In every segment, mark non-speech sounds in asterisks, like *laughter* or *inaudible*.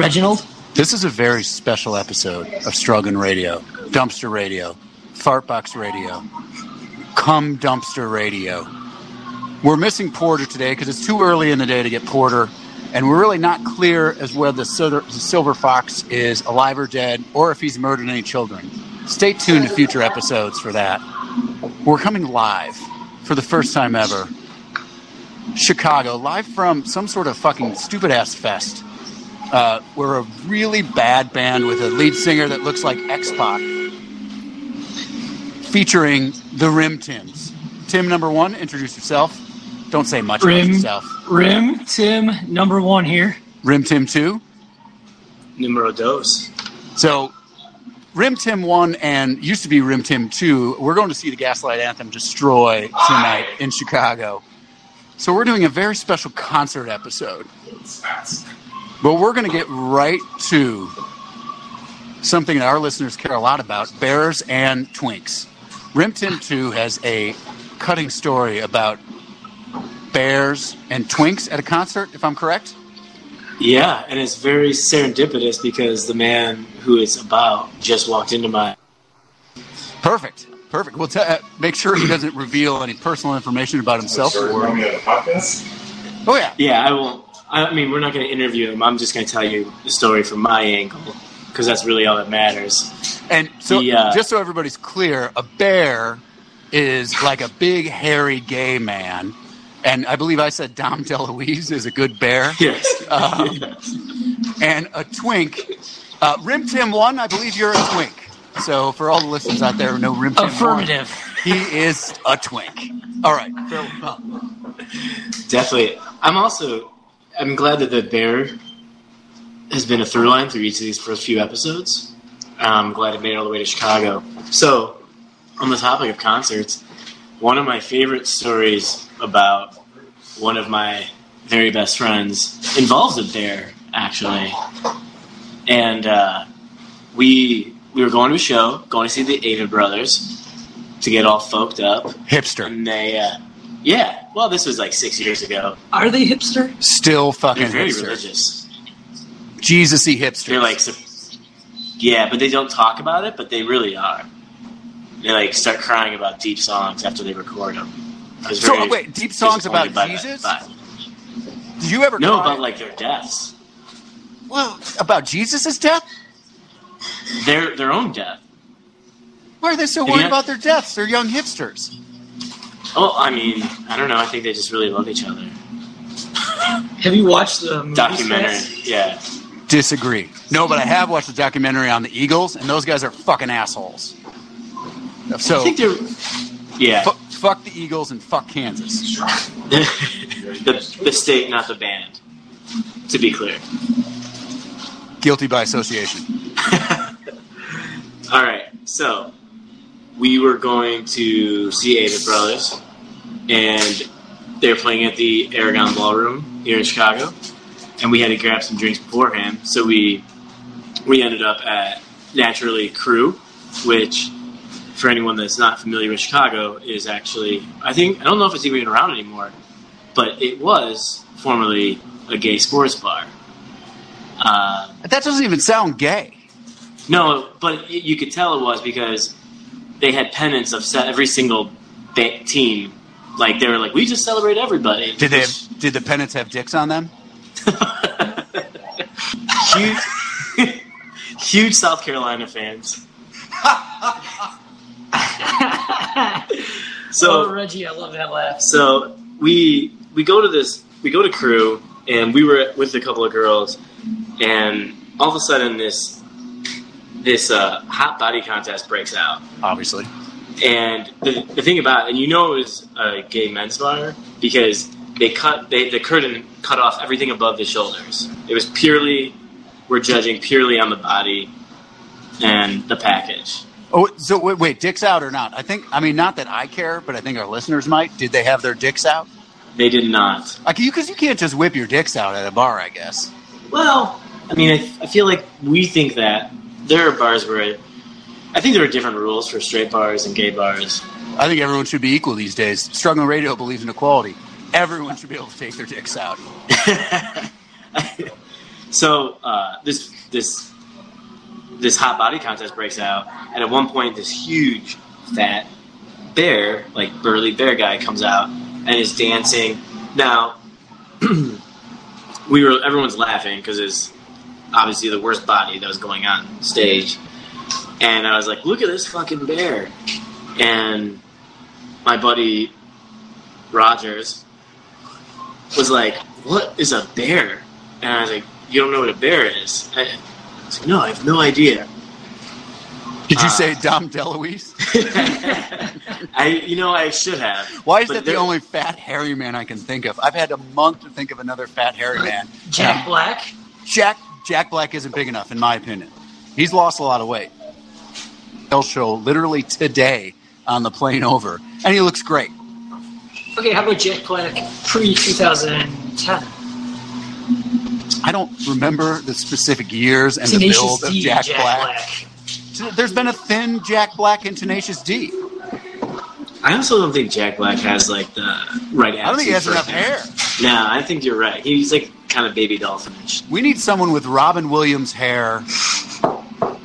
Reginald? This is a very special episode of Struggling Radio, Dumpster Radio, Fartbox Radio, Come Dumpster Radio. We're missing Porter today because it's too early in the day to get Porter, and we're really not clear as whether the silver, the silver fox is alive or dead, or if he's murdered any children. Stay tuned to future episodes for that. We're coming live for the first time ever. Chicago, live from some sort of fucking stupid ass fest. Uh, we're a really bad band with a lead singer that looks like X Pac, featuring the Rim Tims. Tim, number one, introduce yourself. Don't say much Rim. about yourself. Rim, Tim, number one here. Rim Tim two. Numero dos. So, Rim Tim one and used to be Rim Tim two. We're going to see the Gaslight Anthem destroy tonight in Chicago. So we're doing a very special concert episode. But we're going to get right to something that our listeners care a lot about bears and twinks. Rim Tim 2 has a cutting story about bears and twinks at a concert, if I'm correct. Yeah, and it's very serendipitous because the man who it's about just walked into my. Perfect. Perfect. Well, t- uh, make sure he doesn't reveal any personal information about himself. Sorry, Or, want me on the podcast? oh, yeah. Yeah, I won't. I mean, we're not going to interview him. I'm just going to tell you the story from my angle because that's really all that matters. And so, The, uh, just so everybody's clear, a bear is like a big, hairy, gay man. And I believe I said Dom DeLuise is a good bear. *laughs* Yes. Um, *laughs* and a twink. Uh, Rim Tim 1, I believe you're a twink. So, for all the listeners out there who know Rim Tim 1, Affirmative. he is a twink. All right. Definitely. I'm also. I'm glad that the bear has been a through line through each of these first few episodes. I'm glad it made it all the way to Chicago. So, on the topic of concerts, one of my favorite stories about one of my very best friends involves a bear, actually. And uh, we we were going to a show, going to see the Avett Brothers to get all folked up, Hipster. and they. Uh, yeah, well, this was like six years ago. Are they hipster? Still fucking They're very hipster. religious. Jesus-y hipster. They're like, yeah, but they don't talk about it, but they really are. They like start crying about deep songs after they record them. So, wait, deep songs about disappointed that Jesus? fact. Did you ever No, cry- about like their deaths, well, about Jesus' death? their their own death. Why are they so worried you- about their deaths? They're young hipsters. Oh, I mean, I don't know. I think they just really love each other. *laughs* Have you watched the movie Documentary, Stats? yeah. Disagree. No, but I have watched the documentary on the Eagles, and those guys are fucking assholes. So, I think they're, yeah, fu- fuck the Eagles and fuck Kansas. *laughs* the the state, not the band. To be clear. Guilty by association. *laughs* All right, so we were going to see Avett Brothers, and they were playing at the Aragon Ballroom here in Chicago, and we had to grab some drinks beforehand. So we we ended up at Naturally Crew, which, for anyone that's not familiar with Chicago, is actually I think I don't know if it's even around anymore, but it was formerly a gay sports bar. Uh, That doesn't even sound gay. no, but you could tell it was because they had pennants of every single ba- team. Like they were like, we just celebrate everybody. Did they? Have, did the pennants have dicks on them? *laughs* huge, huge South Carolina fans. *laughs* oh, So Reggie, I love that laugh. so we we go to this we go to crew and we were with a couple of girls and all of a sudden this this uh, hot body contest breaks out Obviously. And the, the thing about it, and you know it was a gay men's bar because they cut they, the curtain cut off everything above the shoulders. It was purely we're judging purely on the body and the package. Oh, so wait, wait, dicks out or not? I think. I mean, not that I care, but I think our listeners might. Did they have their dicks out? They did not. Like you, because you can't just whip your dicks out at a bar, I guess. Well, I mean, I, I feel like we think that there are bars where it, I think there are different rules for straight bars and gay bars. I think everyone should be equal these days. Struggling Radio believes in equality. Everyone should be able to take their dicks out. *laughs* So uh, this this this hot body contest breaks out, and at one point, this huge fat bear, like burly bear guy, comes out and is dancing. Now, *clears throat* we were everyone's laughing because it's obviously the worst body that was going on stage, and I was like, "Look at this fucking bear!" And my buddy Rogers was like, "What is a bear?" And I was like, "You don't know what a bear is?" I, I was like, "No, I have no idea." Did you Uh, say Dom DeLuise? *laughs* I, you know, I should have. Why is that the only fat hairy man I can think of? I've had a month to think of another fat hairy man. Jack Black. Jack Jack Black isn't big enough, in my opinion. He's lost a lot of weight. He'll show literally today on the plane over, and he looks great. Okay, how about Jack Black pre 2010? I don't remember the specific years and the Tenacious build of D, Jack, Jack Black. Black. There's been a thin Jack Black and Tenacious D. I also don't think Jack Black has like the right. I don't think he has enough for- hair. No, I think you're right. He's like kind of baby dolphinish. We need someone with Robin Williams hair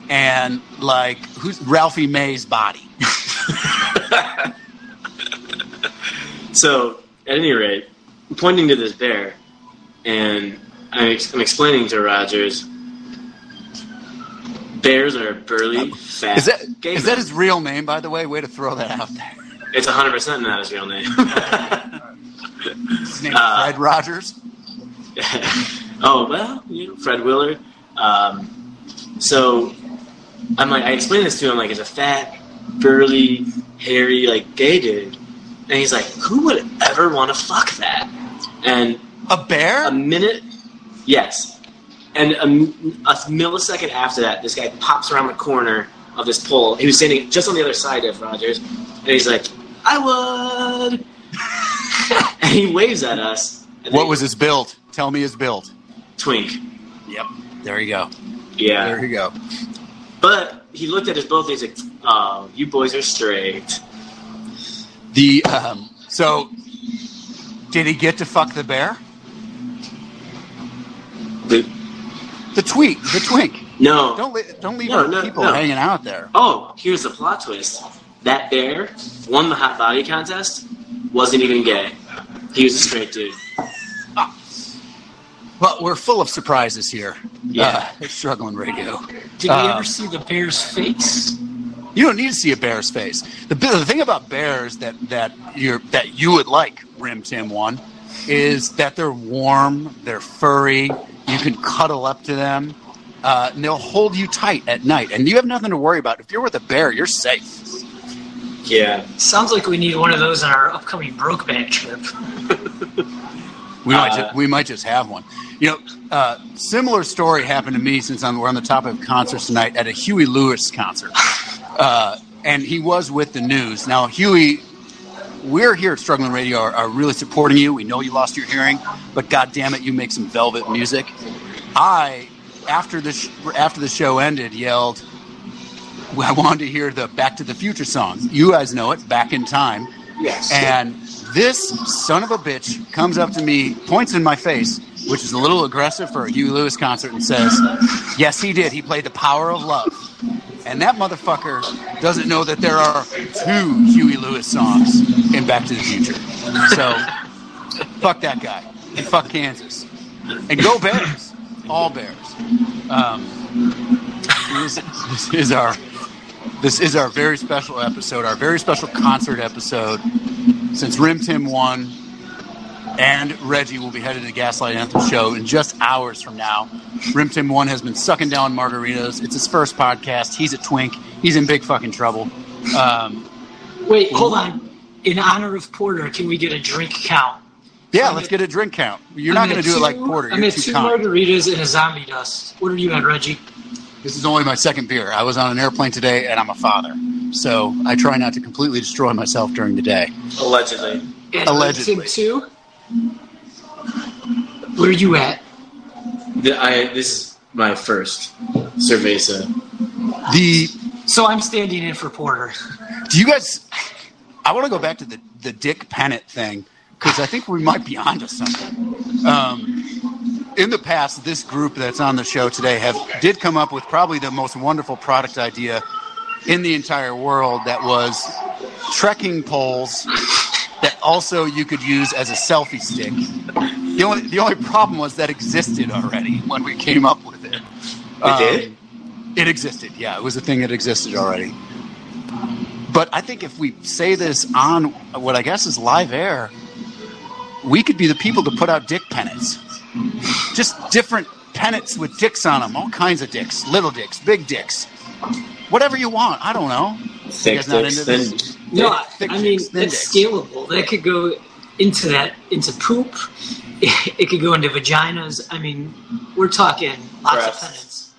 and like who's Ralphie May's body. *laughs* So, at any rate, I'm pointing to this bear, and I'm, ex- I'm explaining to Rogers. Bears are burly, fat. Is that gay is that his real name, by the way? Way to throw that out there. It's 100 percent not his real name. *laughs* His name's Uh, Fred Rogers. *laughs* oh well, you know, Fred Willard. Um, so I'm like, I explained this to him like as a fat, burly, hairy, like gay dude, and he's like, "Who would ever want to fuck that?" And A bear? a minute, yes, and a millisecond after that, this guy pops around the corner of this pole. He was standing just on the other side of Rogers, and he's like, "I would," *laughs* and he waves at us. what was his build? Tell me his build. twink? Yep. There you go. Yeah. There you go. But he looked at his both and he's like, oh, you boys are straight. The um, so did he get to fuck the bear? The, The tweak, the twink. no. Don't li- don't leave No, no, people no. hanging out there. Oh, here's the plot twist. That bear won the hot body contest, wasn't even gay. He was a straight dude. Well, we're full of surprises here. Yeah. Uh, struggling radio. Did we Uh, ever see the bear's face? You don't need to see a bear's face. The, the thing about bears that that you that you would like, Rim Tim one, is that they're warm, they're furry. You can cuddle up to them, uh, and they'll hold you tight at night, and you have nothing to worry about. If you're with a bear, you're safe. Yeah. Sounds like we need one of those on our upcoming Brokeback trip. *laughs* We might Uh, ju- we might just have one. You know, uh, similar story happened to me since I'm, we're on the topic of concerts tonight at a Huey Lewis concert, uh, and he was with the news. Now, Huey, we're here at Struggling Radio are, are really supporting you. We know you lost your hearing, but God damn it, you make some velvet music. I, after the sh- after the show ended, yelled, "I wanted to hear the Back to the Future song. You guys know it, Back in Time." Yes. And this son of a bitch comes up to me, points in my face, which is a little aggressive for a Huey Lewis concert, and says, Yes, he did. He played The Power of Love. And that motherfucker doesn't know that there are two Huey Lewis songs in Back to the Future. So, *laughs* fuck that guy. And fuck Kansas. And go Bears. All Bears. Um, this, is our this is our very special episode, our very special concert episode. Since Rim Tim won, and Reggie will be headed to the Gaslight Anthem show in just hours from now. Rim Tim one has been sucking down margaritas. It's his first podcast. He's a twink. He's in big fucking trouble. Um, Wait, hold on. In honor of Porter, can we get a drink count? yeah, I'm let's at- get a drink count. You're not I'm going to do it like Porter. I'm You're at two kind. margaritas and a zombie dust. What are you at, Reggie? This is only my second beer. I was on an airplane today, and I'm a father, so I try not to completely destroy myself during the day. Allegedly. And Allegedly. Two. Where are you at? The, I, this is my first cerveza. The So I'm standing in for Porter. Do you guys? I want to go back to the the Dick Pennant thing because I think we might be onto something. Um, in the past, this group that's on the show today have did come up with probably the most wonderful product idea in the entire world. That was trekking poles that also you could use as a selfie stick. The only the only problem was that existed already when we came up with it. It did? Um, it existed. Yeah, it was a thing that existed already. But I think if we say this on what I guess is live air, we could be the people to put out dick pennants. Just different pennants with dicks on them, all kinds of dicks, little dicks, big dicks, whatever you want. I don't know. Thick guys not dicks, into thin this? No, Thick- I- thick I mean dicks, thin it's dicks. scalable. That could go into that into poop. *laughs* It could go into vaginas. I mean, we're talking lots Breasts. of pennants.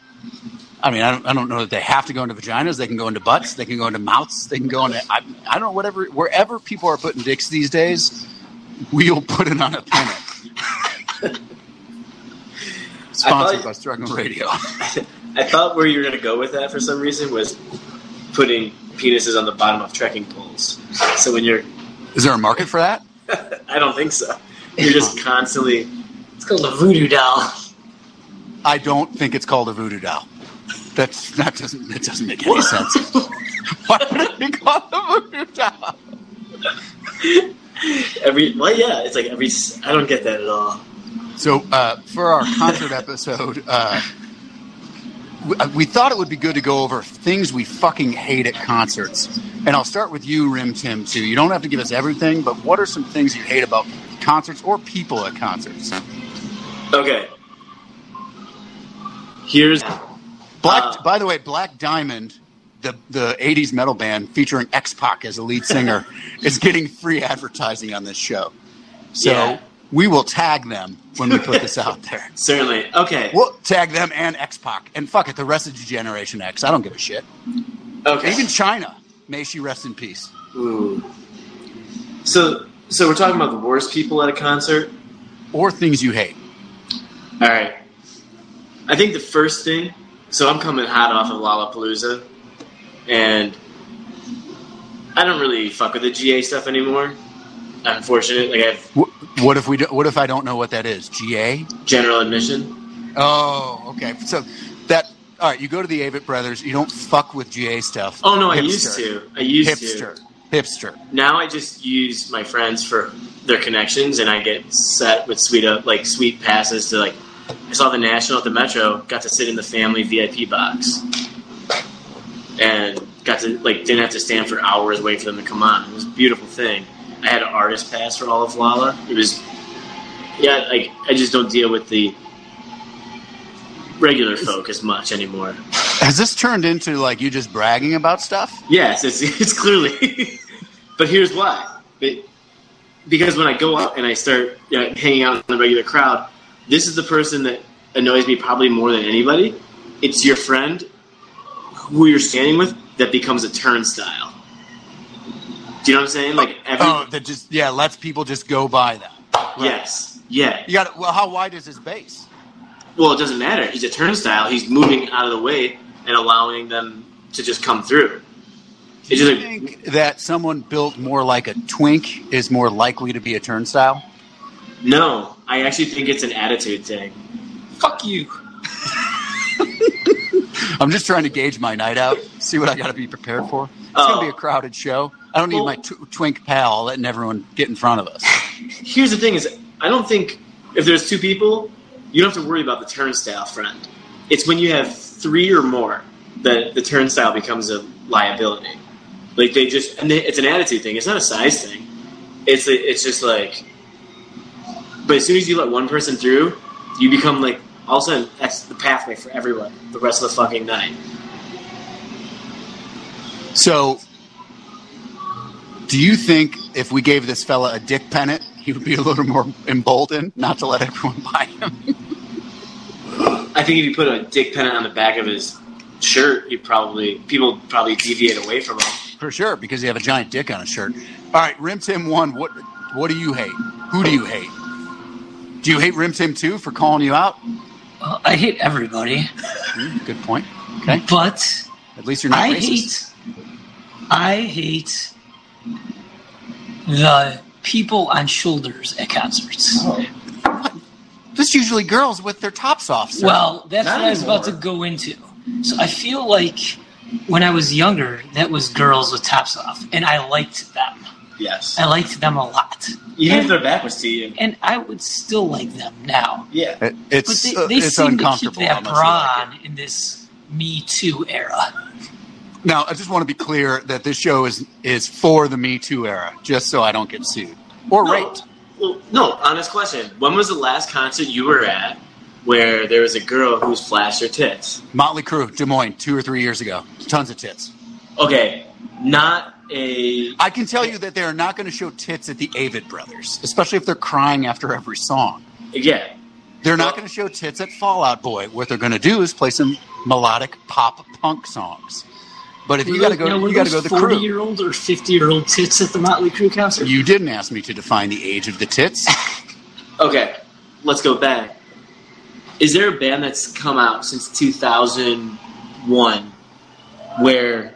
I mean, I don't, I don't know that they have to go into vaginas. They can go into butts. They can go into mouths. They can go into, I, I don't know, whatever, wherever people are putting dicks these days, we'll put it on a pennant. *laughs* Sponsored thought- by Struggling Radio. *laughs* I thought where you were going to go with that for some reason was putting penises on the bottom of trekking poles. So when you're, Is there a market for that? *laughs* I don't think so. You're just constantly. It's called a voodoo doll. I don't think it's called a voodoo doll. That's that doesn't that doesn't make any sense. *laughs* Why would it be called a voodoo doll? Every well, yeah, it's like every. I don't get that at all. So uh, for our concert episode, uh, we, we thought it would be good to go over things we fucking hate at concerts. And I'll start with you, Rim Tim, too. You don't have to give us everything, but what are some things you hate about concerts or people at concerts? Okay. Here's Black, Uh, by the way, Black Diamond, the the '80s metal band featuring X Pac as the lead singer, *laughs* is getting free advertising on this show. So Yeah. We will tag them when we put this out there. *laughs* certainly okay. We'll tag them and X Pac, and fuck it, the rest of Generation X. I don't give a shit. Okay. Even Chyna, may she rest in peace. Ooh. So so we're talking about the worst people at a concert. Or things you hate. All right. I think the first thing. So I'm coming hot off of Lollapalooza, and I don't really fuck with the GA stuff anymore. Unfortunately, like I have Wh- What if we? Do, what if I don't know what that is? GA? general admission. Oh, okay. So that. All right, you go to the Avett Brothers. You don't fuck with GA stuff. Oh no, I used to. I used Hipster. to. Hipster. Hipster. Now I just use my friends for their connections, and I get set with sweet up like sweet passes to like. I saw the National at the Metro. Got to sit in the family VIP box, and got to like didn't have to stand for hours wait for them to come on. It was a beautiful thing. I had an artist pass for all of Lolla. It was yeah. Like I just don't deal with the regular folk as much anymore. Has this turned into like you just bragging about stuff? Yes, it's, *laughs* it's clearly. but here's why. But, because when I go out and I start you know, hanging out in the regular crowd, this is the person that annoys me probably more than anybody. It's your friend who you're standing with that becomes a turnstile. Do you know what I'm saying? Like every Oh, that just yeah lets people just go by that. yes, yeah. You got well. How wide is his base? Well, it doesn't matter. He's a turnstile. He's moving out of the way and allowing them to just come through. It's Do just you like, think that someone built more like a twink is more likely to be a turnstile? no. I actually think it's an attitude thing. Fuck you. *laughs* I'm just trying to gauge my night out, see what I got to be prepared for. It's Oh. gonna be a oh. crowded show. I don't need Well- my tw- twink pal letting everyone get in front of us. *laughs* Here's the thing: is I don't think if there's two people, you don't have to worry about the turnstile friend. It's when you have three or more that the turnstile becomes a liability. Like they just, and they, it's an attitude thing. It's not a size thing. It's it's just like, but as soon as you let one person through, you become like all of a sudden that's the pathway for everyone the rest of the fucking night. So, do you think if we gave this fella a dick pennant, he would be a little more emboldened not to let everyone buy him? I think if you put a dick pennant on the back of his shirt, you probably people probably deviate away from him. For sure, because you have a giant dick on his shirt. All right, Rim Tim one. What what do you hate? Who do you hate? Do you hate Rim Tim two for calling you out? Well, I hate everybody, Hmm, good point. Okay, but at least you're not I racist. hate. I hate the people on shoulders at concerts. This usually girls with their tops off. Sir. Well, that's Not what I was about to go into. So I feel like when I was younger, that was girls with tops off, and I liked them. Yes. I liked them a lot, Even if And- they're backwards to you. and I would still like them now. Yeah. It- But it's they, uh, it's seem to keep uncomfortable. that unless you like brawn in this Me Too era. Now, I just want to be clear that this show is is for the Me Too era, just so I don't get sued or No. raped. Well, no, honest question. When was the last concert you were at where there was a girl who's flashed her tits? Motley Crue, Des Moines, two or three years ago, tons of tits. Okay, not a. I can tell you that they are not going to show tits at the Avett Brothers, especially if they're crying after every song. Yeah. They're not Well- going to show tits at Fallout Boy. What they're going to do is play some melodic pop punk songs. But if you got to go, Now, you got to go the crew. Forty-year-old or fifty-year-old tits at the Motley Crue concert? You didn't ask me to define the age of the tits. *laughs* Okay, let's go back. Is there a band that's come out since 2001 where.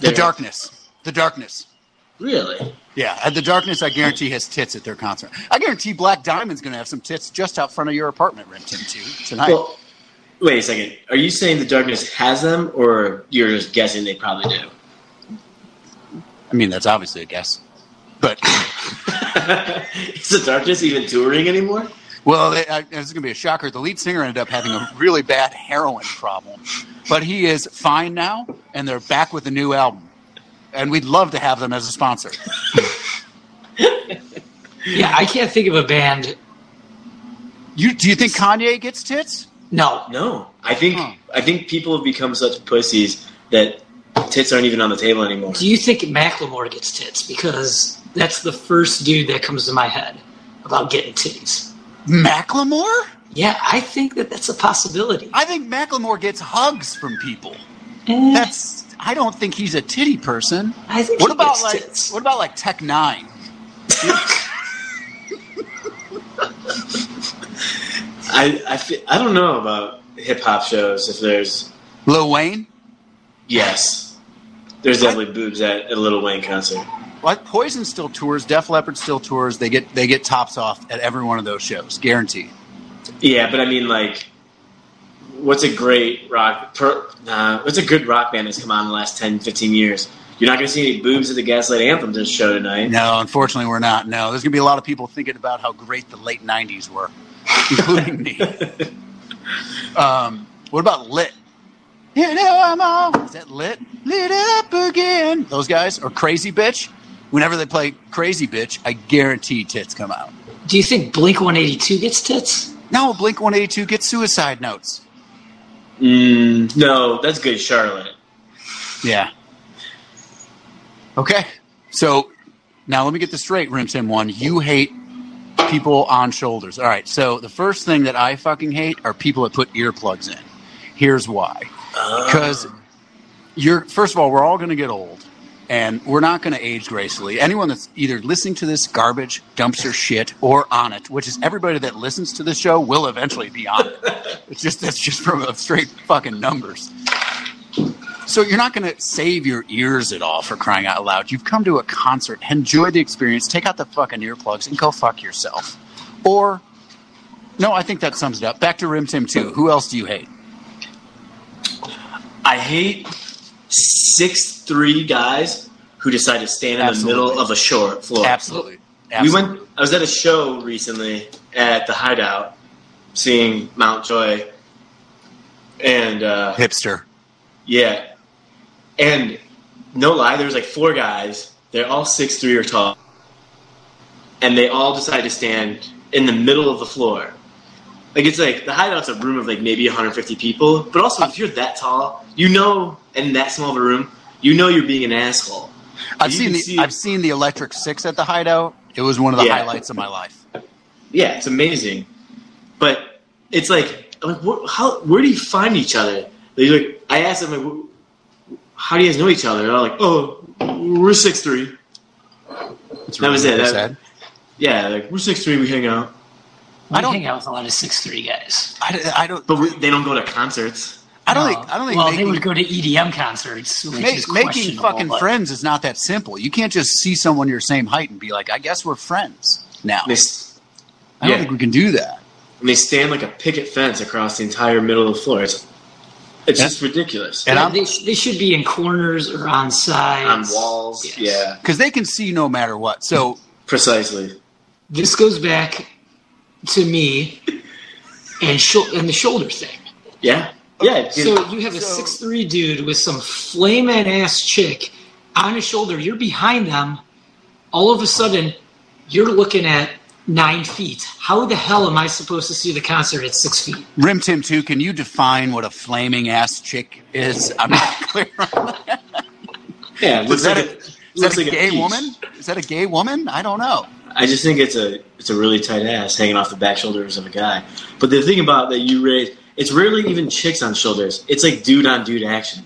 The Darkness. The Darkness. Really? Yeah, at the Darkness, I guarantee has tits at their concert. I guarantee Black Diamond's going to have some tits just out front of your apartment, Renton, too, tonight. Well, wait a second. Are you saying the darkness has them, or you're just guessing they probably do? I mean, that's obviously a guess. But, *laughs* Is the darkness even touring anymore? well, it, I, this is going to be a shocker. The lead singer ended up having a really bad heroin problem. But he is fine now, and they're back with a new album. And we'd love to have them as a sponsor. *laughs* Yeah, I can't think of a band. You Do you think Kanye gets tits? No, No, I think Huh. I think people have become such pussies that tits aren't even on the table anymore. Do you think Macklemore gets tits? Because that's the first dude that comes to my head about getting titties. Macklemore? Yeah, I think that that's a possibility. I think Macklemore gets hugs from people. Eh, That's. I don't think he's a titty person. I think What he about gets like tits. what about like Tech N9ne? *laughs* I I, fe- I don't know about hip hop shows if there's Lil Wayne? yes, there's definitely boobs at a Lil Wayne concert. Like Poison still tours, Def Leppard still tours. They get they get tops off at every one of those shows, guaranteed. Yeah, but I mean like, what's a great rock? Per, uh, what's a good rock band that's come out in the last 10, 15 years? You're not going to see any boobs at the Gaslight Anthem this show tonight. No, unfortunately, we're not. No, there's gonna be a lot of people thinking about how great the late '90s were, *laughs* including me. Um, what about Lit? You know I'm all. Is that Lit? Lit up again. Those guys or Crazy Bitch. Whenever they play Crazy Bitch, I guarantee tits come out. Do you think Blink 182 gets tits? No, Blink 182 gets suicide notes. Mm, no, that's good, Charlotte. Yeah. Okay. So now let me get this straight, Rim Tim One. You hate people on shoulders. All right. So the first thing that I fucking hate are people that put earplugs in. Here's why. Oh. Because you're first of all, we're all going to get old, and we're not going to age gracefully. Anyone that's either listening to this garbage dumpster shit or on it, which is everybody that listens to this show, will eventually be on it. It's just that's just from a straight fucking numbers. So you're not going to save your ears at all for crying out loud. You've come to a concert, enjoy the experience, take out the fucking earplugs, and go fuck yourself. Or, no, I think that sums it up. Back to Rim Tim 2. Who else do you hate? I hate six three guys who decide to stand in Absolutely. the middle of a short floor. Absolutely. We went. I was at a show recently at the Hideout, seeing Mount Joy, and uh, Hipster. yeah, and no lie, there was like four guys. They're all six three or tall, and they all decide to stand in the middle of the floor. Like it's like the Hideout's a room of like maybe 150 people, but also if you're that tall, you know, in that small of a room, you know you're being an asshole. I've seen the see- I've seen the Electric Six at the Hideout. It was one of the Yeah. highlights of my life. Yeah, it's amazing, but it's like, like, wh- how? Where do you find each other? Like, I asked them, like, how do you guys know each other? They're like, oh, we're six three. That's That was really it. That- Yeah, like we're six three. We hang out, I I don't- hang out with a lot of six three guys. I, I don't. but we, they don't go to concerts. I don't No. think. I don't think Well, making, they would go to EDM concerts, which make- is making fucking but- friends is not that simple. You can't just see someone your same height and be like, "I guess we're friends now." They, s- I don't yeah. think we can do that. and they stand like a picket fence across the entire middle of the floor. It's it's Yeah. just ridiculous. And Yeah, they, they should be in corners or on sides. on walls, Yes. yeah, because they can see no matter what. So *laughs* precisely. This goes back to me and, shou- and the shoulder thing. Yeah, yeah. So you have a So- six three dude with some flaming ass chick on his shoulder. You're behind them. All of a sudden, you're looking at nine feet. How the hell am I supposed to see the concert at six feet? Rim Tim two, can you define what a flaming ass chick is? I'm not *laughs* clear. on that. yeah, it Is looks that like a, a, is that a like gay peach. woman? Is that a gay woman? I don't know. I just think it's a it's a really tight ass hanging off the back shoulders of a guy. But the thing about that you raised, it's rarely even chicks on shoulders. It's like dude on dude action.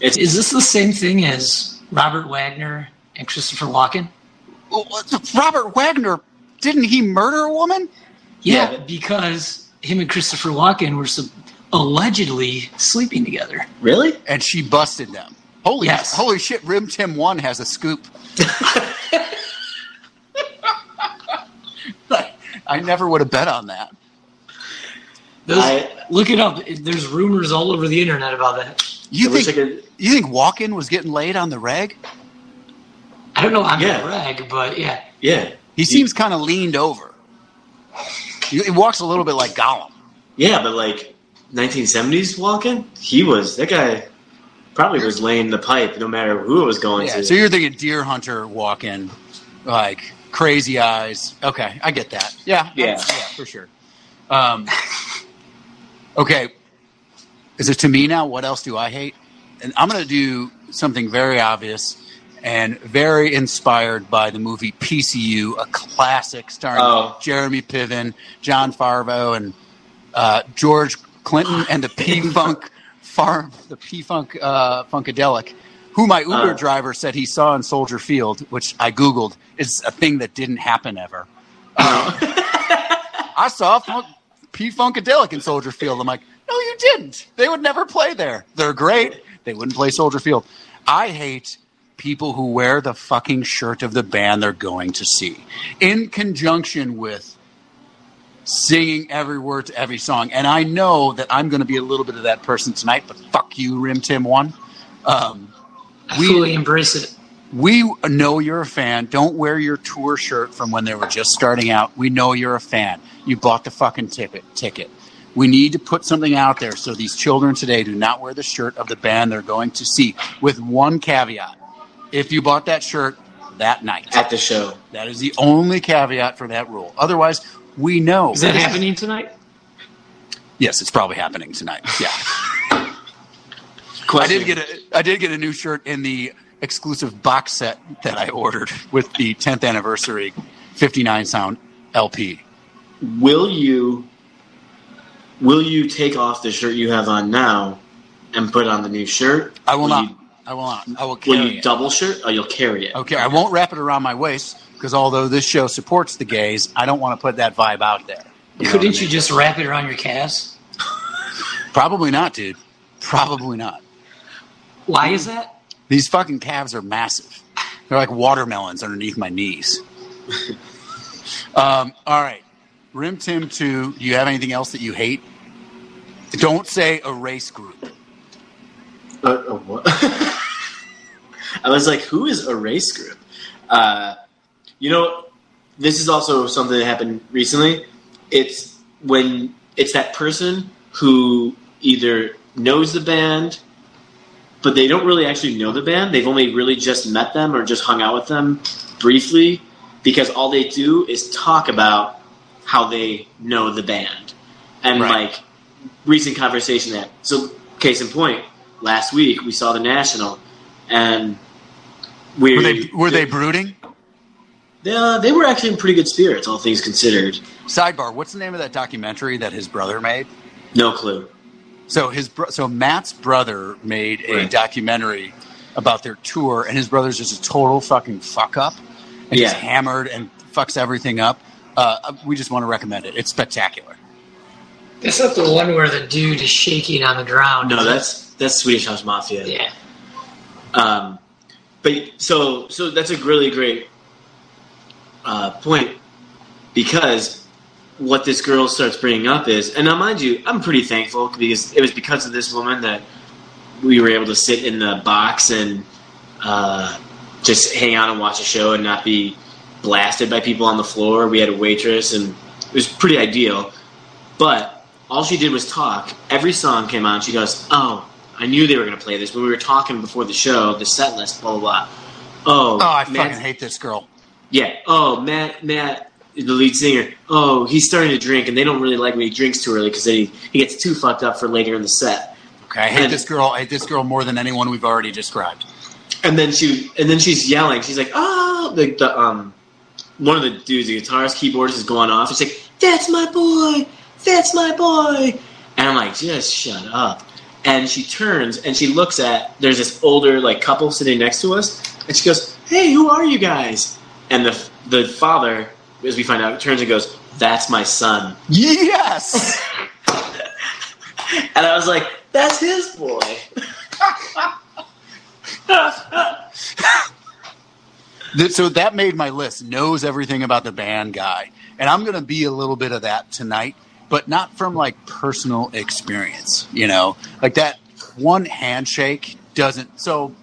It's Is this the same thing as Robert Wagner and Christopher Walken? Well, Robert Wagner didn't he murder a woman? Yeah, Yeah. because him and Christopher Walken were sub- allegedly sleeping together. really And she busted them. Holy Yes. holy shit! Rim Tim one has a scoop. *laughs* I never would have bet on that. Those, I- look it up. There's rumors all over the internet about that. You I think could- you think Walken was getting laid on the reg? I don't know on Yeah. the rag, but yeah. yeah, He seems kind of leaned over. He, he walks a little bit like Gollum. yeah, but like 1970s Walken, he was that guy. Probably was laying the pipe, no matter who it was going Yeah, to. so you're thinking deer hunter Walken, like crazy eyes. Okay, I get that. Yeah, Yeah. yeah, for sure. Um, okay, is it to me now? What else do I hate? And I'm going to do something very obvious and very inspired by the movie PCU, a classic starring Oh. Jeremy Piven, Jon Favreau, and uh, George Clinton, *laughs* and the P Funk farm, the P Funk uh, Funkadelic, who my Uber Uh. driver said he saw in Soldier Field, which I googled. is a thing that didn't happen ever. *laughs* I saw Funk, P Funkadelic in Soldier Field. I'm like, no, you didn't. They would never play there. They're great. They wouldn't play Soldier Field. I hate people who wear the fucking shirt of the band they're going to see in conjunction with singing every word to every song. And I know that I'm going to be a little bit of that person tonight, but fuck you, Rim Tim One. Um, We- fully embrace it. we know you're a fan. Don't wear your tour shirt from when they were just starting out. We know you're a fan. You bought the fucking ticket. Ticket. We need to put something out there so these children today do not wear the shirt of the band they're going to see. With one caveat: if you bought that shirt that night, at the show. that is the only caveat for that rule. Otherwise, we know. Is that happening tonight? Yes, it's probably happening tonight. Yeah. *laughs* I Question. did get a I did get a new shirt in the exclusive box set that I ordered with the 10th anniversary 59 sound LP. Will you? Will you take off the shirt you have on now and put on the new shirt? I will not. You, I will not. I will carry it. will carry you it. double shirt? or you'll carry it. Okay, I won't wrap it around my waist because although this show supports the gays, I don't want to put that vibe out there. You know Couldn't what I you mean? just wrap it around your calves? Probably not, dude. Probably not. Why is that? These fucking calves are massive. They're like watermelons underneath my knees. *laughs* um, all right. Rim Tim 2, do you have anything else that you hate? Don't say a race group. Uh, uh, what? *laughs* I was like, who is a race group? Uh, you know, this is also something that happened recently. It's when it's that person who either knows the band, but they don't really actually know the band. They've only really just met them or just hung out with them briefly because all they do is talk about how they know the band. And Right. like recent conversation that so case in point, last week we saw the National and we Were they were they brooding? they, uh, they were actually in pretty good spirits, all things considered. Sidebar, what's the name of that documentary that his brother made? No clue. So his bro- so Matt's brother made a Right. documentary about their tour, and his brother's just a total fucking fuck up, and he's Yeah. hammered and fucks everything up. Uh, we just want to recommend it. It's spectacular. That's not the one where the dude is shaking on the ground. No, that's that's Swedish House Mafia. yeah. Um, but so so that's a really great uh, point because what this girl starts bringing up is, and now mind you, I'm pretty thankful because it was because of this woman that we were able to sit in the box and uh, just hang out and watch a show and not be blasted by people on the floor. We had a waitress, and it was pretty ideal. But all she did was talk. Every song came on. She goes, "Oh, I knew they were going to play this when we were talking before the show. The set list, blah blah blah." Oh, Oh, I Matt- fucking hate this girl. yeah. Oh, Matt, Matt, the lead singer. Oh, he's starting to drink, and they don't really like when he drinks too early because he he gets too fucked up for later in the set. Okay, I hate And- this girl. I hate this girl more than anyone we've already described. And then she and then she's yelling. She's like, "Oh!" The, the um, one of the dudes, the guitarist, keyboardist, is going off. She's like, "That's my boy. That's my boy." And I'm like, "Just shut up." And she turns and she looks at. There's this older like couple sitting next to us, and she goes, "Hey, who are you guys?" And the the father, as we find out, turns and goes, "That's my son." Yes. *laughs* And I was like, "That's his boy." So that made my list. Knows everything about the band guy, and I'm going to be a little bit of that tonight, but not from like personal experience. You know, like that one handshake doesn't. So,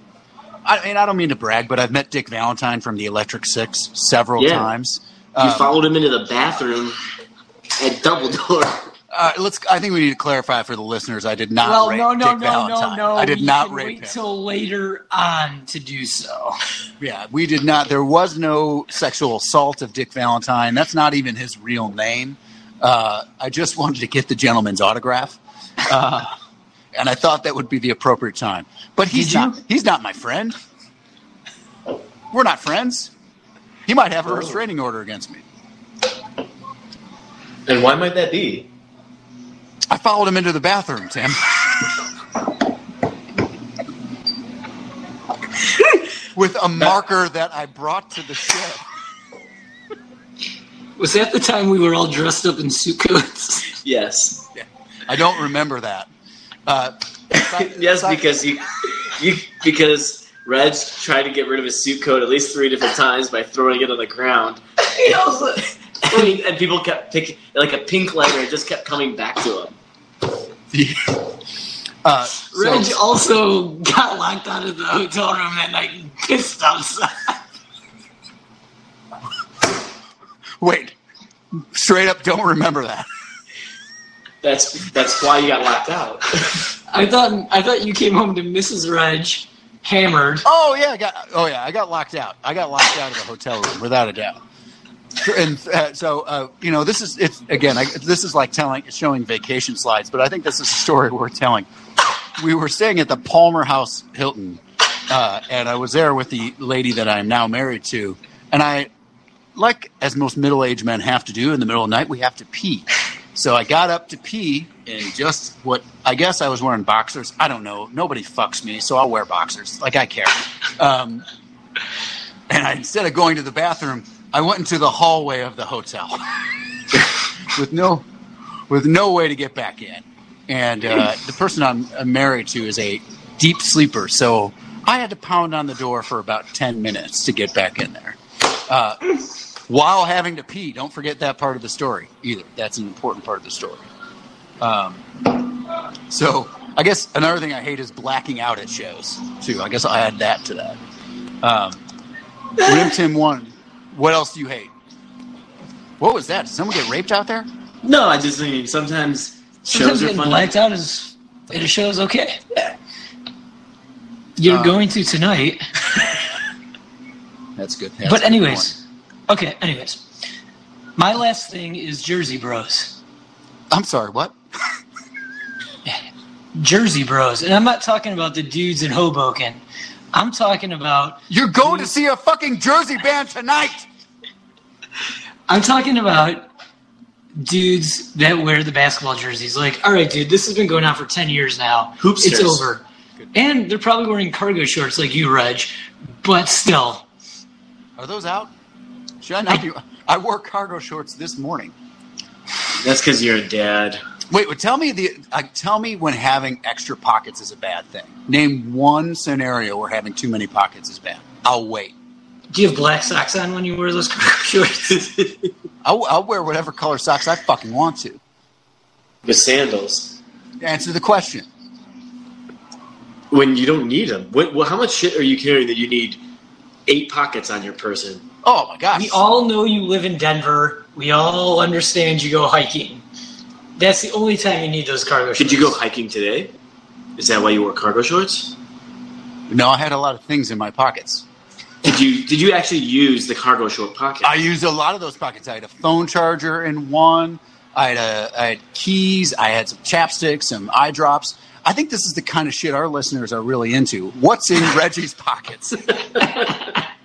I mean, I don't mean to brag, but I've met Dick Valentine from the Electric Six several Yeah. times. You Um, followed him into the bathroom at Double Door. uh, let's. I think we need to clarify for the listeners. I did not. well, rape no, no, Dick no, no, Valentine. no. I did we not rape wait him. till later on to do so. Yeah, we did not. There was no sexual assault of Dick Valentine. That's not even his real name. Uh, I just wanted to get the gentleman's autograph, uh, and I thought that would be the appropriate time. But he's not. He's not my friend. We're not friends. He might have a Oh. restraining order against me. And why might that be? I followed him into the bathroom, Tim. *laughs* With a marker that I brought to the shed. Was that the time we were all dressed up in suit coats? Yes. I don't remember that. Uh, *laughs* yes, because you, you because Reg tried to get rid of his suit coat at least three different times by throwing it on the ground. He also- *laughs* I and people kept picking like a pink lighter just kept coming back to him. *laughs* uh, so- Reg also got locked out of the hotel room that night and pissed outside. Wait, straight up, don't remember that. That's that's why you got locked out. I thought I thought you came home to Mrs. Reg hammered. Oh yeah, I got. Oh yeah, I got locked out. I got locked out of the hotel room without a doubt. And uh, so, uh, you know, this is it's again. I, this is like telling, showing vacation slides, but I think this is a story worth telling. We were staying at the Palmer House Hilton, uh, and I was there with the lady that I'm now married to, and I, like as most middle-aged men have to do in the middle of the night, we have to pee. So I got up to pee and just what I guess I was wearing boxers. I don't know. Nobody fucks me, so I'll wear boxers. Like I care. Um, and I, instead of going to the bathroom, I went into the hallway of the hotel *laughs* with no with no way to get back in. And uh, the person I'm, I'm married to is a deep sleeper, so I had to pound on the door for about ten minutes to get back in there. Uh, while having to pee. Don't forget that part of the story either. That's an important part of the story. Um, so I guess another thing I hate is blacking out at shows too. I guess I'll add that to that. Um, Rim Tim one. What else do you hate? What was that? Did someone get raped out there? No, I just mean sometimes Sometimes shows are fun. blacked out is at a show is okay. You're Um, going to tonight. *laughs* That's good. but anyways, okay. Anyways, my last thing is Jersey Bros. I'm sorry. What? Jersey Bros, and I'm not talking about the dudes in Hoboken. I'm talking about You're going to see a fucking Jersey band tonight. *laughs* I'm talking about dudes that wear the basketball jerseys. Like, all right, dude, this has been going on for ten years now. Hoopsters. It's over, and they're probably wearing cargo shorts like you, Reg. But still, Are those out? Should I not be? I wore cargo shorts this morning. That's because you're a dad. Wait, well, tell me the. Uh, tell me when having extra pockets is a bad thing. Name one scenario where having too many pockets is bad. I'll wait. do you have black socks on when you wear those cargo *laughs* shorts? I'll, I'll wear whatever color socks I fucking want to. With sandals. Answer the question. When you don't need them. What, well, how much shit are you carrying that you need eight pockets on your person? Oh my gosh. We all know you live in Denver. We all understand you go hiking. That's the only time you need those cargo shorts. Did you go hiking today? Is that why you wore cargo shorts? no, I had a lot of things in my pockets. Did you did you actually use the cargo short pocket? I used a lot of those pockets. I had a phone charger in one. I had a, I had keys. I had some chapsticks, some eye drops. I think this is the kind of shit our listeners are really into. What's in *laughs* Reggie's pockets? *laughs*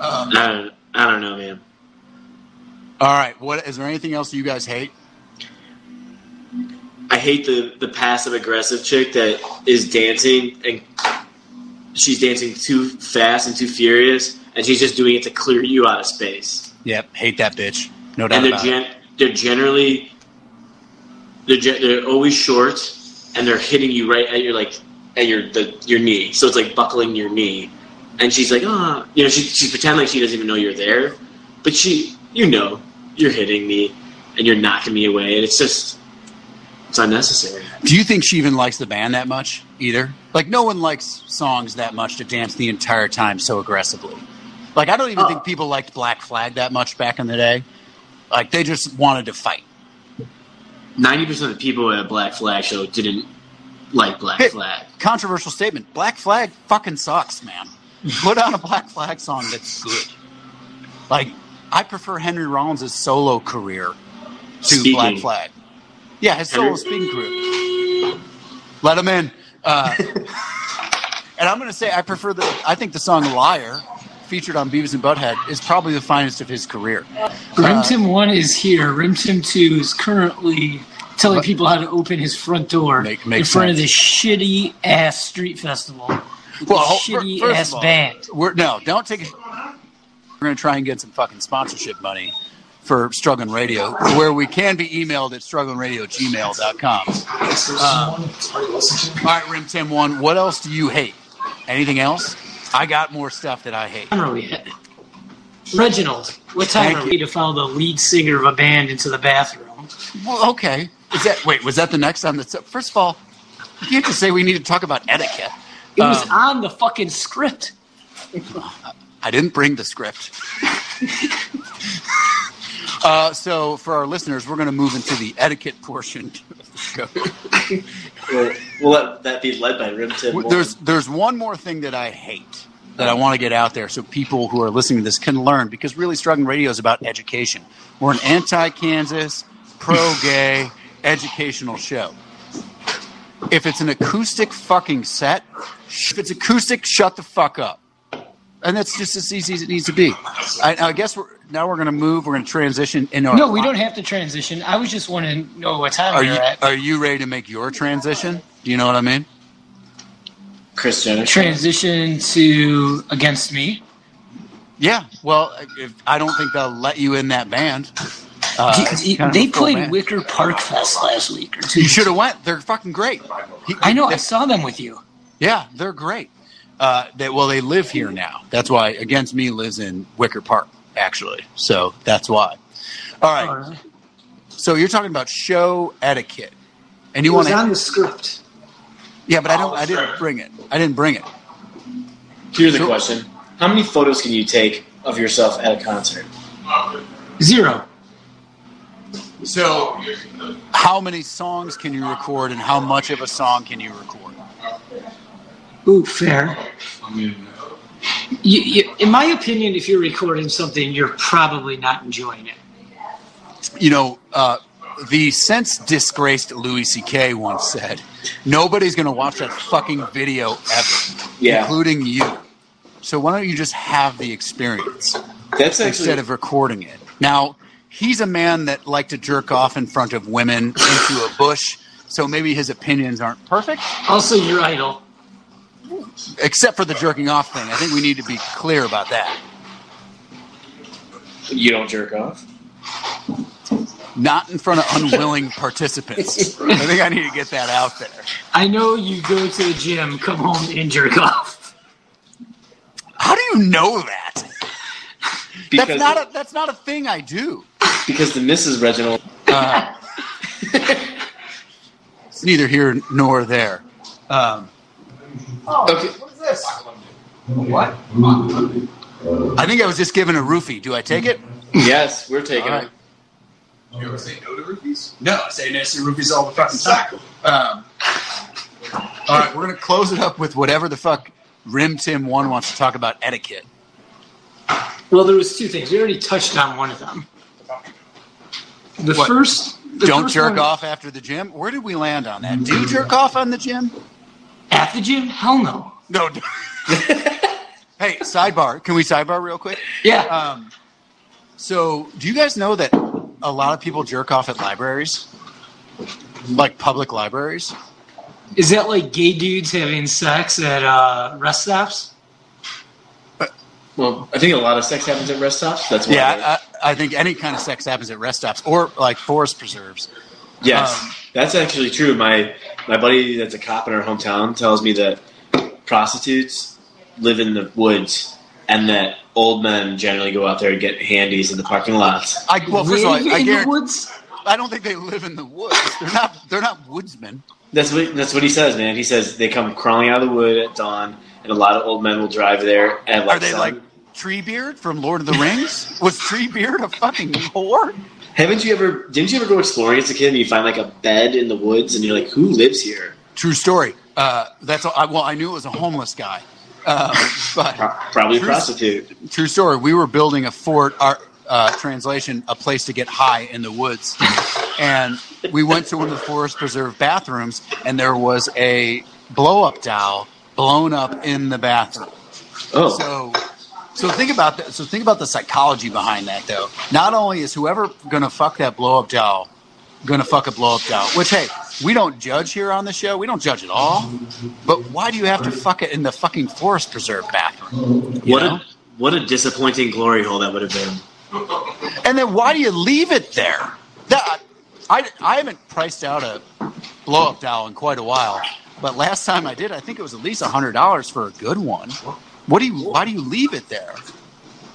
Uh, I don't, I don't know, man. All right. What is there anything else you guys hate? I hate the the passive aggressive chick that is dancing and she's dancing too fast and too furious, and she's just doing it to clear you out of space. Yep, hate that bitch. No doubt And they're about it. gen- they're generally they're gen- they're always short, and they're hitting you right at your like at your the your knee. So it's like buckling your knee, and she's like, ah, you know, she she's pretending like she doesn't even know you're there, but she, you know, you're hitting me, and you're knocking me away, and it's just it's unnecessary. Do you think she even likes the band that much either? Like no one likes songs that much to dance the entire time so aggressively. Like I don't even Oh. think people liked Black Flag that much back in the day. Like they just wanted to fight. Ninety percent of the people at a Black Flag show didn't like Black. Flag. Controversial statement. Black Flag fucking sucks, man. *laughs* Put on a Black Flag song that's good. Like I prefer Henry Rollins' solo career to Speaking. Black Flag. Yeah, his solo Henry- speaking career. Let him in. Uh, *laughs* and I'm going to say I prefer the. I think the song "Liar," featured on Beavis and Butthead, is probably the finest of his career. Rim Tim 1 is here. Rim Tim 2 is currently telling people how to open his front door Make- in makes front of sense. this shitty ass street festival. With Well, shitty first ass of all, band. We're no, don't take. it. We're going to try and get some fucking sponsorship money for Struggling Radio, where we can be emailed at strugglingradioGmail.com. Uh, all right, Rim Tim One. What else do you hate? Anything else? I got more stuff that I hate. What are we at? Reginald, what time Thank are you. we to follow the lead singer of a band into the bathroom? Well, okay. Is that wait? Was that the next on the? First of all, you have to say we need to talk about etiquette. It was Um, on the fucking script. I didn't bring the script. uh, so, for our listeners, we're going to move into the etiquette portion of the show. We'll, we'll let that be led by Rim Tim. There's there's one more thing that I hate that I want to get out there so people who are listening to this can learn because really struggling radio is about education. We're an anti-Kansas, pro-gay educational show. If it's an acoustic fucking set, if it's acoustic, shut the fuck up. And that's just as easy as it needs to be. I, I guess we're now we're going to move. We're going to transition into. No, we don't have to transition. I was just wanting to know what time Are we're you at. are you ready to make your transition? Do you know what I mean? Christian. Transition to Against Me. Yeah. Well, if, I don't think they'll let you in that band. Uh, it's D- they played band. Wicker Park Fest last week or two. You should have went. They're fucking great. He- I know. I saw them with you. Yeah, they're great. Uh, they, well, they live here now. That's why Against Me lives in Wicker Park, actually. So that's why. All right. Uh, So you're talking about show etiquette, and you it want was to? on the script. Yeah, but I don't. I didn't bring it. I didn't bring it. Here's a Sure. question: How many photos can you take of yourself at a concert? Zero. So, how many songs can you record, and how much of a song can you record? Ooh, fair. You, you, in my opinion, if you're recording something, you're probably not enjoying it. you know, uh, the since disgraced Louis C.K. once said, "Nobody's going to watch that fucking video ever, Yeah. including you." So why don't you just have the experience That's actually instead of recording it? Now, he's a man that liked to jerk off in front of women into a bush, so maybe his opinions aren't perfect, Also, your idol. Except for the jerking off thing. I think we need to be clear about that. you don't jerk off. Not in front of unwilling *laughs* participants. I think I need to get that out there. I know you go to the gym, come home, and jerk off. How do you know that? Because, That's not a that's not a thing I do. because the Mrs. Reginald. Uh, it's neither here nor there. Um, Okay. What is this? What? I think I was just given a roofie. Do I take it? Yes, we're taking All right. it. You ever say no to roofies? No, I say nasty roofies all the fucking time. Um, all right, we're gonna close it up with whatever the fuck Rim Tim One wants to talk about etiquette. Well, there was two things. We already touched on one of them. The What? first. The Don't first jerk one- off after the gym. Where did we land on that? Do you jerk off on the gym? At the gym. Hell no. No. *laughs* hey, sidebar. Can we sidebar real quick? Yeah. Um, so, do you guys know that a lot of people jerk off at libraries, like public libraries? Is that like gay dudes having sex at uh, rest stops? Well, I think a lot of sex happens at rest stops. That's why. Yeah, I, I think any kind of sex happens at rest stops or like forest preserves. yes, um, that's actually true. My my buddy that's a cop in our hometown tells me that prostitutes live in the woods and that old men generally go out there and get handies in the parking lots. I well, first of all, I, I in the woods? I don't think they live in the woods. They're not. They're not woodsmen. That's what that's what he says, man. He says they come crawling out of the wood at dawn, and a lot of old men will drive there. And Are they like Treebeard from Lord of the Rings? Was Treebeard a fucking whore? Haven't you ever? Didn't you ever go exploring as a kid and you find like a bed in the woods and you're like, who lives here? True story. Uh, that's all, I, well, I knew it was a homeless guy, um, *laughs* but Pro- Probably a prostitute. true story. We were building a fort. Our uh, translation, a place to get high in the woods, and we went to one of the forest preserve bathrooms, and there was a blow up doll blown up in the bathroom. Oh, So, so think about that. So think about the psychology behind that, though. Not only is whoever gonna fuck that blow up doll gonna fuck a blow up doll, which hey, we don't judge here on the show. We don't judge at all. But why do you have to fuck it in the fucking forest preserve bathroom? You what know? a what a disappointing glory hole that would have been. And then why do you leave it there? That I, I haven't priced out a blow up doll in quite a while, but last time I did, I think it was at least hundred dollars for a good one. What do you? Why do you leave it there?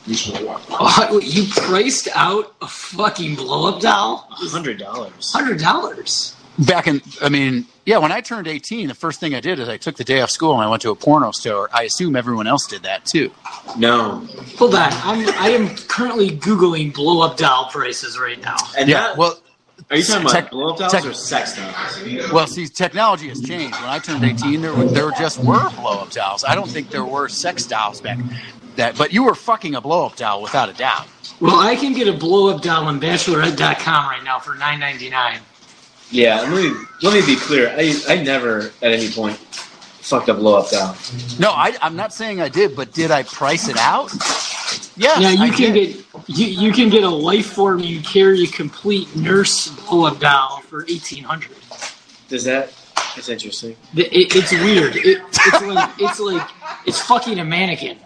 You priced out a fucking blow up doll? Hundred dollars. Hundred dollars. Back in, I mean, yeah, when I turned 18, the first thing I did is I took the day off school and I went to a porno store. I assume everyone else did that too. No, Hold on. I'm I am currently googling blow up doll prices right now. and Yeah, that- well, are you talking about tech- blow up dolls tech- or sex dolls? well, see, technology has changed. When I turned 18, there there just were blow up dolls. I don't think there were sex dolls back that, but you were fucking a blow up doll without a doubt. Well, I can get a blow up doll on Bachelorette.com right now for nine ninety nine. Yeah, let me let me be clear. I I never at any point fucked a blow up doll. No, I, I'm not saying I did, but did I price it out? Yes, Yeah, you I can did. get you, you can get a life form you carry a complete nurse blow up doll for eighteen hundred. Does that? It's interesting. It, it's weird. It, it's like it's like it's fucking a mannequin.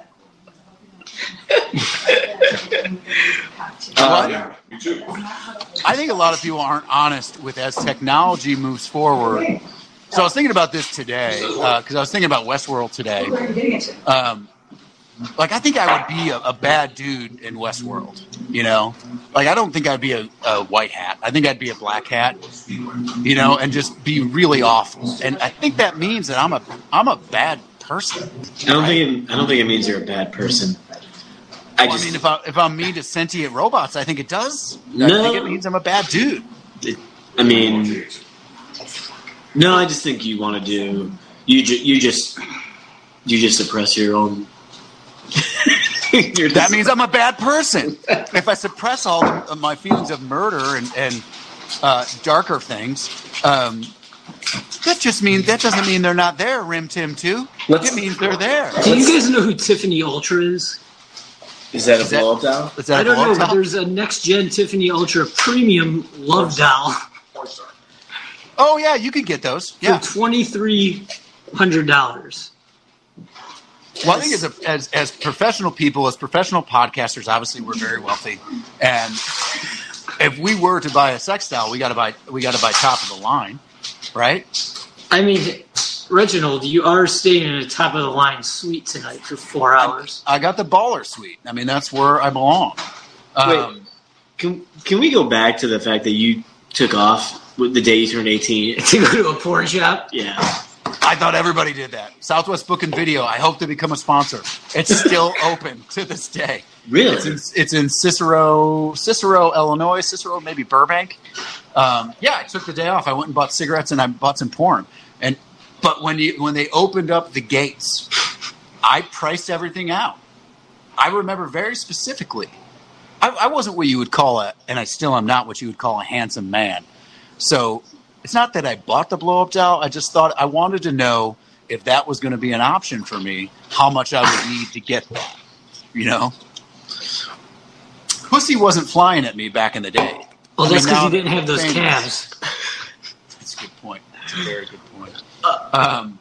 What? Um, I think a lot of people aren't honest with as technology moves forward. So I was thinking about this today because I was thinking about Westworld today. Um, like I think I would be a, a bad dude in Westworld. You know, like I don't think I'd be a, a white hat. I think I'd be a black hat. You know, and just be really awful. And I think that means that I'm a I'm a bad person. I don't think it, I don't think it means you're a bad person. I Well, I mean, if, I, if I'm mean to sentient robots, I think it does. I No. think it means I'm a bad dude. I mean, no, I just think you want to do you. Ju- you just you just suppress your own. You're *laughs* That means I'm a bad person. if I suppress all the, my feelings of murder and, and uh, darker things, um, that just means that doesn't mean they're not there. Rim Tim too. Let's- it means they're there. Do you guys know who Tiffany Ultra is? is that a Is that- blow up doll? I don't know, blow but there's a next gen Tiffany Ultra premium love doll Four star. Oh yeah, you can get those. Yeah. twenty three hundred dollars. Well, I think as, a, as as professional people, as professional podcasters, obviously we're very wealthy, and if we were to buy a sex doll, we got to buy we got to buy top of the line, right? I mean, Reginald, you are staying in a top of the line suite tonight for four hours. I got the baller suite. I mean, that's where I belong. Um, Can can we go back to the fact that you took off with the day you turned eighteen? *laughs* to go to a porn shop. Yeah. I thought everybody did that. Southwest Book and Video. I hope to become a sponsor. It's still *laughs* open to this day. Really? It's in, it's in Cicero, Cicero, Illinois. Cicero, maybe Burbank. Um, yeah, I took the day off. I went and bought cigarettes and I bought some porn. And but when you when they opened up the gates, I priced everything out. I remember very specifically. I, I wasn't what you would call a, and I still am not what you would call a handsome man. So it's not that I bought the blow up doll. I just thought I wanted to know if that was going to be an option for me, how much I would need to get that. You know, pussy wasn't flying at me back in the day. Well, I that's because now you didn't have those things- calves. That's a good point. That's a very good point. Um,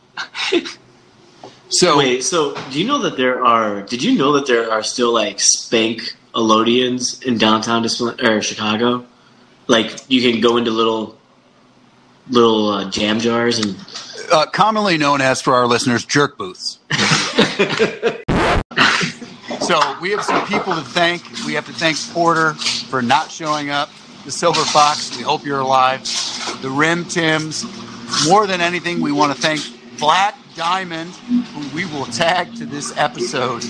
so Wait, so do you know that there are? Did you know that there are still like spank Elodians in downtown Dis- or Chicago? Like you can go into little little uh, jam jars and uh, commonly known as for our listeners, jerk booths. *laughs* so we have some people to thank. We have to thank Porter for not showing up. The Silver Fox, we hope you're alive. The Rim Tims. More than anything, we want to thank Black Diamond, who we will tag to this episode,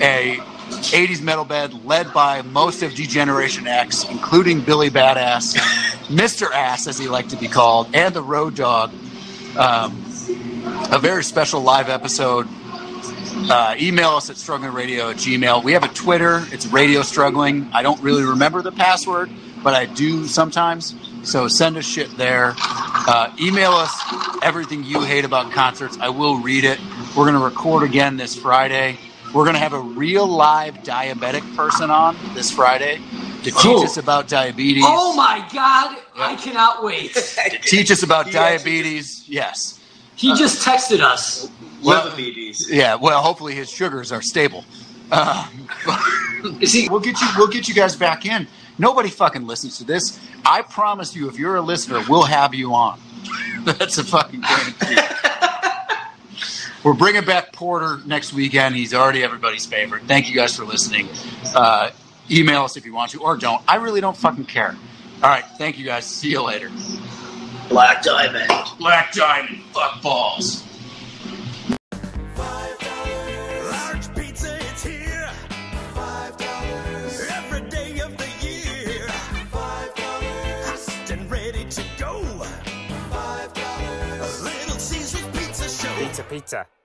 a 80s metal band led by most of D-Generation X, including Billy Badass, *laughs* Mr. Ass, as he liked to be called, and the Road Dogg um, a very special live episode. Uh, email us at strugglingradio at gmail. We have a Twitter. It's radio struggling. I don't really remember the password, but I do sometimes. So send us shit there. Uh, email us everything you hate about concerts. I will read it. We're going to record again this Friday. We're going to have a real live diabetic person on this Friday to teach Oh. us about diabetes. Oh my god! I cannot wait. *laughs* To teach us about He actually diabetes. Yes. He just texted us. Well- Lebanese. Yeah, well, hopefully his sugars are stable. Uh, Is he? we'll get you. We'll get you guys back in. Nobody fucking listens to this. I promise you, if you're a listener, we'll have you on. *laughs* That's a fucking guarantee. *laughs* We're bringing back Porter next weekend. He's already everybody's favorite. Thank you guys for listening. Uh, email us if you want to, or don't. I really don't fucking care. All right, thank you guys. See you later. Black Diamond. Black Diamond, fuck balls. Pizza.